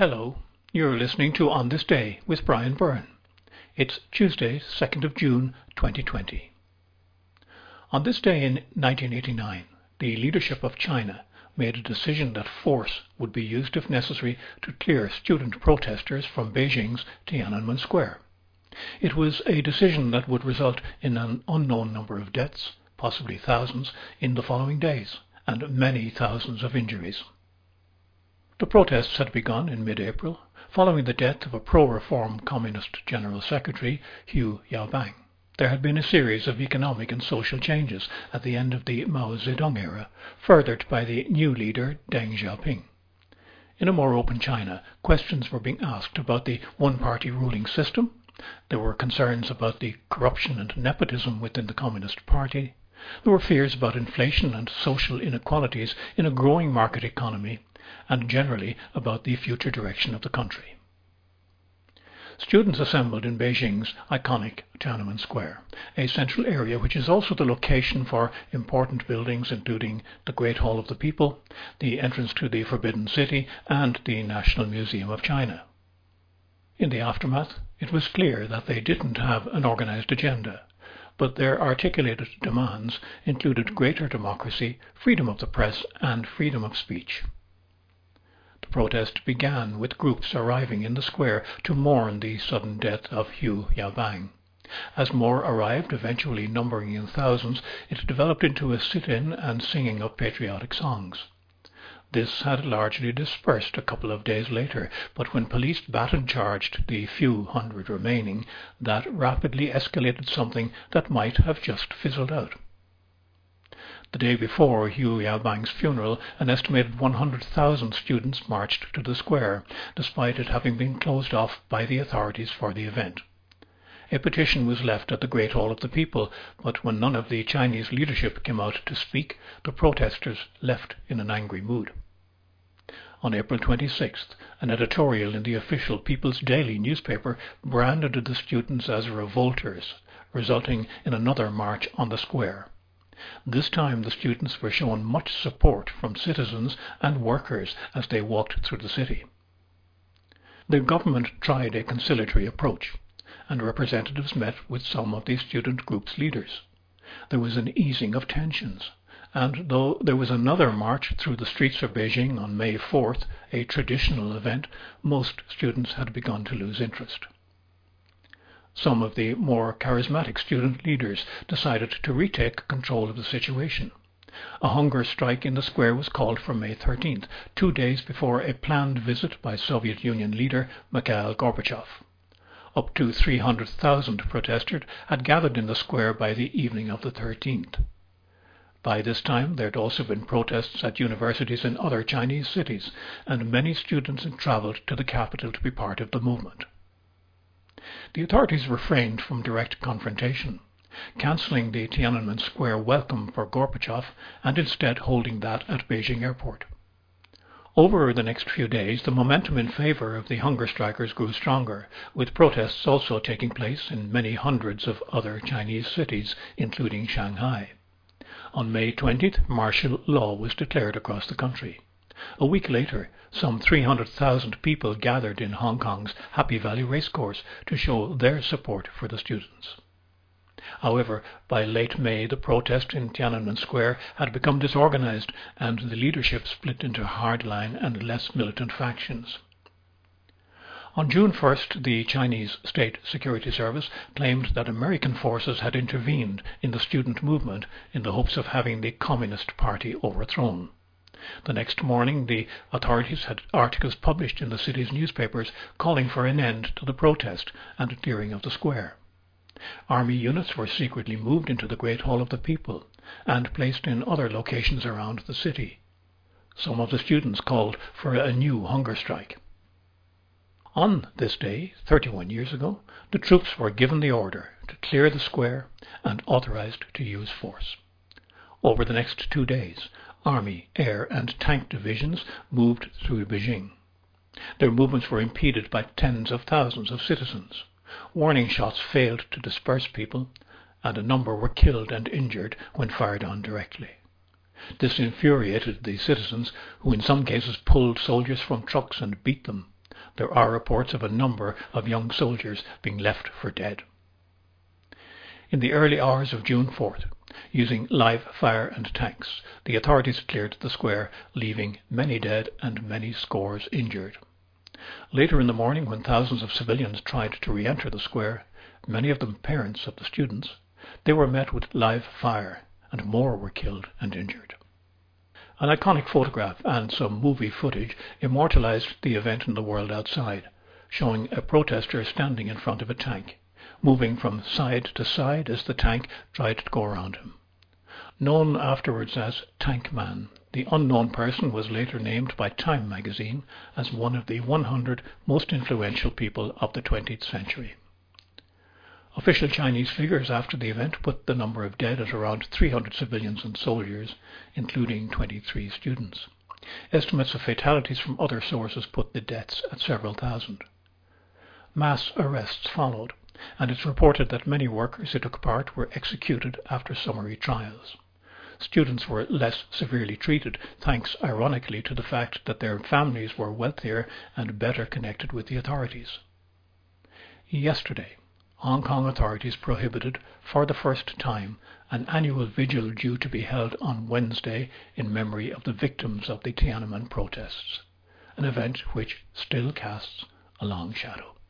Hello, you're listening to On This Day with Brian Byrne. It's Tuesday, 2nd of June, 2020. On this day in 1989, the leadership of China made a decision that force would be used if necessary to clear student protesters from Beijing's Tiananmen Square. It was a decision that would result in an unknown number of deaths, possibly thousands, in the following days, and many thousands of injuries. The protests had begun in mid-April, following the death of a pro-reform Communist General Secretary, Hu Yaobang. There had been a series of economic and social changes at the end of the Mao Zedong era, furthered by the new leader Deng Xiaoping. In a more open China, questions were being asked about the one-party ruling system. There were concerns about the corruption and nepotism within the Communist Party. There were fears about inflation and social inequalities in a growing market economy and generally about the future direction of the country. Students assembled in Beijing's iconic Tiananmen Square, a central area which is also the location for important buildings including the Great Hall of the People, the entrance to the Forbidden City, and the National Museum of China. In the aftermath, it was clear that they didn't have an organized agenda, but their articulated demands included greater democracy, freedom of the press, and freedom of speech protest began with groups arriving in the square to mourn the sudden death of Hu Yaobang. As more arrived, eventually numbering in thousands, it developed into a sit-in and singing of patriotic songs. This had largely dispersed a couple of days later, but when police baton charged the few hundred remaining, that rapidly escalated something that might have just fizzled out. The day before Hu Yaobang's funeral, an estimated 100,000 students marched to the square, despite it having been closed off by the authorities for the event. A petition was left at the Great Hall of the People, but when none of the Chinese leadership came out to speak, the protesters left in an angry mood. On April 26th, an editorial in the official People's Daily newspaper branded the students as revolters, resulting in another march on the square. This time the students were shown much support from citizens and workers as they walked through the city. The government tried a conciliatory approach, and representatives met with some of the student group's leaders. There was an easing of tensions, and though there was another march through the streets of Beijing on May 4th, a traditional event, most students had begun to lose interest. Some of the more charismatic student leaders decided to retake control of the situation. A hunger strike in the square was called for May 13th, two days before a planned visit by Soviet Union leader Mikhail Gorbachev. Up to 300,000 protesters had gathered in the square by the evening of the 13th. By this time, there had also been protests at universities in other Chinese cities, and many students had travelled to the capital to be part of the movement. The authorities refrained from direct confrontation, cancelling the Tiananmen Square welcome for Gorbachev and instead holding that at Beijing Airport. Over the next few days, the momentum in favour of the hunger strikers grew stronger, with protests also taking place in many hundreds of other Chinese cities, including Shanghai. On May 20th, martial law was declared across the country. A week later, some 300,000 people gathered in Hong Kong's Happy Valley Racecourse to show their support for the students. However, by late May, the protest in Tiananmen Square had become disorganized and the leadership split into hardline and less militant factions. On June 1st, the Chinese State Security Service claimed that American forces had intervened in the student movement in the hopes of having the Communist Party overthrown. The next morning the authorities had articles published in the city's newspapers calling for an end to the protest and a clearing of the square. Army units were secretly moved into the Great Hall of the People and placed in other locations around the city. Some of the students called for a new hunger strike. On this day, 31 years ago, the troops were given the order to clear the square and authorized to use force. Over the next two days, Army, Air and Tank divisions moved through Beijing. Their movements were impeded by tens of thousands of citizens. Warning shots failed to disperse people, and a number were killed and injured when fired on directly. This infuriated the citizens, who in some cases pulled soldiers from trucks and beat them. there are reports of a number of young soldiers being left for dead. In the early hours of June 4th, using live fire and tanks, the authorities cleared the square, leaving many dead and many scores injured. Later in the morning, when thousands of civilians tried to re enter the square, many of them parents of the students, they were met with live fire, and more were killed and injured. An iconic photograph and some movie footage immortalized the event in the world outside, showing a protester standing in front of a tank, moving from side to side as the tank tried to go around him. Known afterwards as Tank Man, the unknown person was later named by Time magazine as one of the 100 most influential people of the 20th century. Official Chinese figures after the event put the number of dead at around 300 civilians and soldiers, including 23 students. Estimates of fatalities from other sources put the deaths at several thousand. Mass arrests followed, and it's reported that many workers who took part were executed after summary trials. Students were less severely treated, thanks ironically to the fact that their families were wealthier and better connected with the authorities. Yesterday, Hong Kong authorities prohibited, for the first time, an annual vigil due to be held on Wednesday in memory of the victims of the Tiananmen protests, an event which still casts a long shadow.